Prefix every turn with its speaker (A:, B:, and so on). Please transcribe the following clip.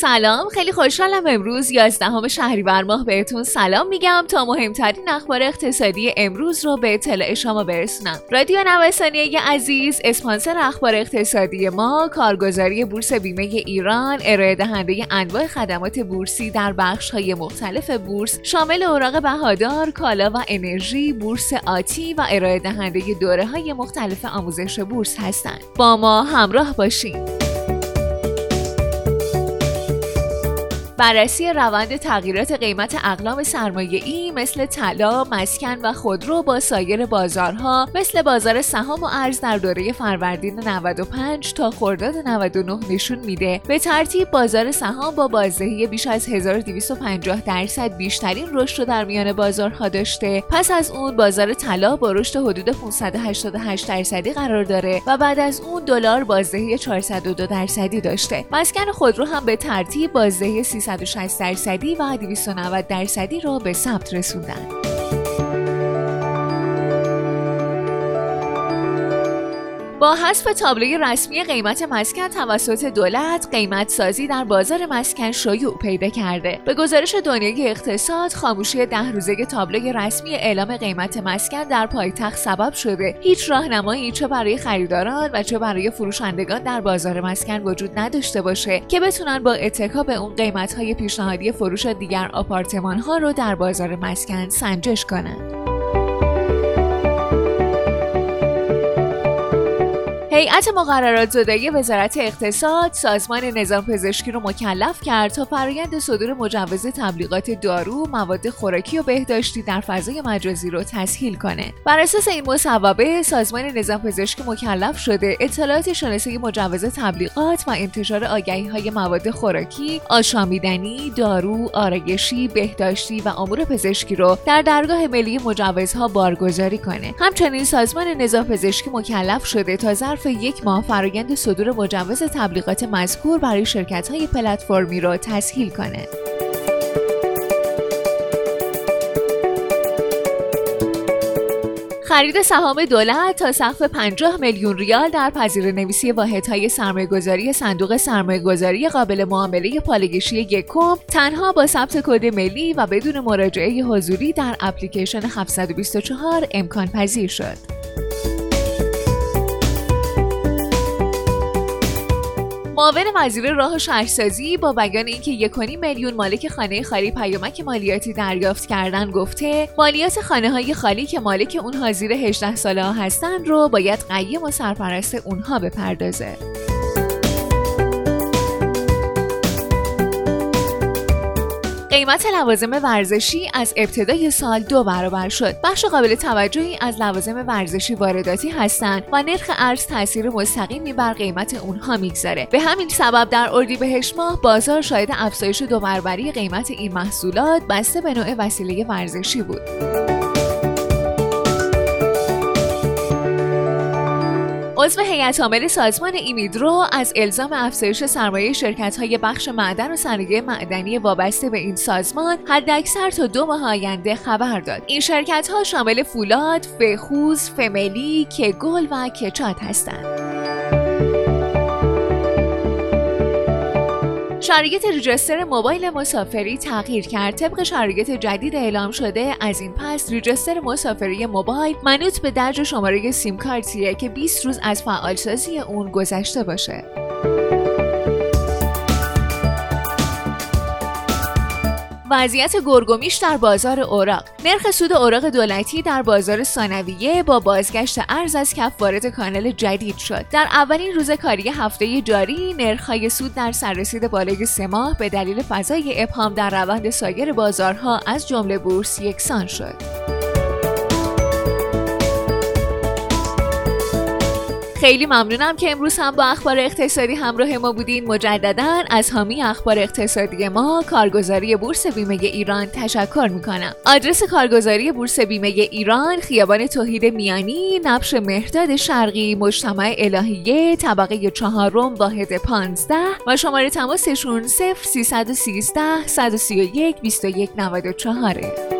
A: سلام خیلی خوشحالم امروز 11 شهریور ماه بهتون سلام میگم تا مهمترین اخبار اقتصادی امروز رو به اطلاع شما برسونم. رادیو نوسانی عزیز اسپانسر اخبار اقتصادی ما کارگزاری بورس بیمه ایران ارائه دهنده انواع خدمات بورسی در بخش های مختلف بورس شامل اوراق بهادار کالا و انرژی بورس آتی و ارائه دهنده دوره های مختلف آموزش بورس هستند. با ما همراه باشید بررسی روند تغییرات قیمت اقلام ای مثل طلا، مسکن و خودرو با سایر بازارها مثل بازار سهام و ارز در دوره فروردین 95 تا خرداد 99 نشون میده. به ترتیب بازار سهام با بازدهی بیش از 1250 درصد بیشترین رشد رو در میان بازارها داشته. پس از اون بازار طلا با رشد حدود 588 درصدی قرار داره و بعد از اون دلار بازدهی 402 درصدی داشته. مسکن خودرو هم به ترتیب بازدهی 360 درصدی و 290 درصدی را به ثبت رسوندند. با حذف تابلوی رسمی قیمت مسکن توسط دولت قیمت سازی در بازار مسکن شیوع پیدا کرده. به گزارش دنیای اقتصاد خاموشی ده روزه تابلوی رسمی اعلام قیمت مسکن در پایتخت سبب شده. هیچ راهنمایی چه برای خریداران و چه برای فروشندگان در بازار مسکن وجود نداشته باشه که بتونن با اتکا به اون قیمت های پیشنهادی فروش دیگر آپارتمان ها رو در بازار مسکن سنجش کنند. هیئت مقررات زدایی وزارت اقتصاد سازمان نظام پزشکی رو مکلف کرد تا فرایند صدور مجوز تبلیغات دارو، مواد خوراکی و بهداشتی در فضای مجازی رو تسهیل کنه. بر اساس این مصوبه سازمان نظام پزشکی مکلف شده اطلاعات شناسه مجوز تبلیغات و انتشار آگهی های مواد خوراکی، آشامیدنی، دارو، آرایشی، بهداشتی و امور پزشکی رو در درگاه ملی مجوزها بارگذاری کنه. همچنین سازمان نظام پزشکی مکلف شده تا ظرف یک ماه فرایند صدور مجوز تبلیغات مذکور برای شرکت های پلتفرمی را تسهیل کنه. خرید سهام دولت تا سقف 50 میلیون ریال در پذیر نویسی واحدهای سرمایه‌گذاری صندوق سرمایه‌گذاری قابل معامله پالگشی یکم تنها با ثبت کد ملی و بدون مراجعه حضوری در اپلیکیشن 724 امکان پذیر شد. معاون وزیر راه و شهرسازی با بیان اینکه یکونی میلیون مالک خانه خالی پیامک مالیاتی دریافت کردن گفته مالیات خانه های خالی که مالک اونها زیر 18 ساله هستند رو باید قیم و سرپرست اونها بپردازه. قیمت لوازم ورزشی از ابتدای سال دو برابر شد. بخش قابل توجهی از لوازم ورزشی وارداتی هستند و نرخ ارز تاثیر مستقیمی بر قیمت اونها می‌گذاره. به همین سبب در اردیبهشت ماه بازار شاهد افزایش دو برابری قیمت این محصولات بسته به نوع وسیله ورزشی بود. عضو هیئت عامل سازمان ایمیدرو از الزام افزایش سرمایه شرکت های بخش معدن و صنایع معدنی وابسته به این سازمان حداکثر تا دو ماه آینده خبر داد این شرکت ها شامل فولاد، فخوز، فملی، کگل و کچات هستند. شرایط ریجستر موبایل مسافری تغییر کرد. طبق شرایط جدید اعلام شده از این پس ریجستر مسافری موبایل منوط به درج شماره سیم کارتیه که 20 روز از فعالسازی اون گذشته باشه. وضعیت گرگومیش در بازار اوراق. نرخ سود اوراق دولتی در بازار ثانویه با بازگشت ارز از کف وارد کانال جدید شد. در اولین روز کاری هفته جاری نرخ‌های سود در سررسید بالای سه ماه به دلیل فضای ابهام در روند سایر بازارها از جمله بورس یکسان شد. خیلی ممنونم که امروز هم با اخبار اقتصادی همراه ما بودین. مجددا از حامی اخبار اقتصادی ما کارگزاری بورس بیمه ایران تشکر می‌کنم. آدرس کارگزاری بورس بیمه ایران خیابان توحید میانی نبش مهداد شرقی مجتمع الهیه طبقه چهارم واحد 15 و شماره تماسشون 0313 131 2194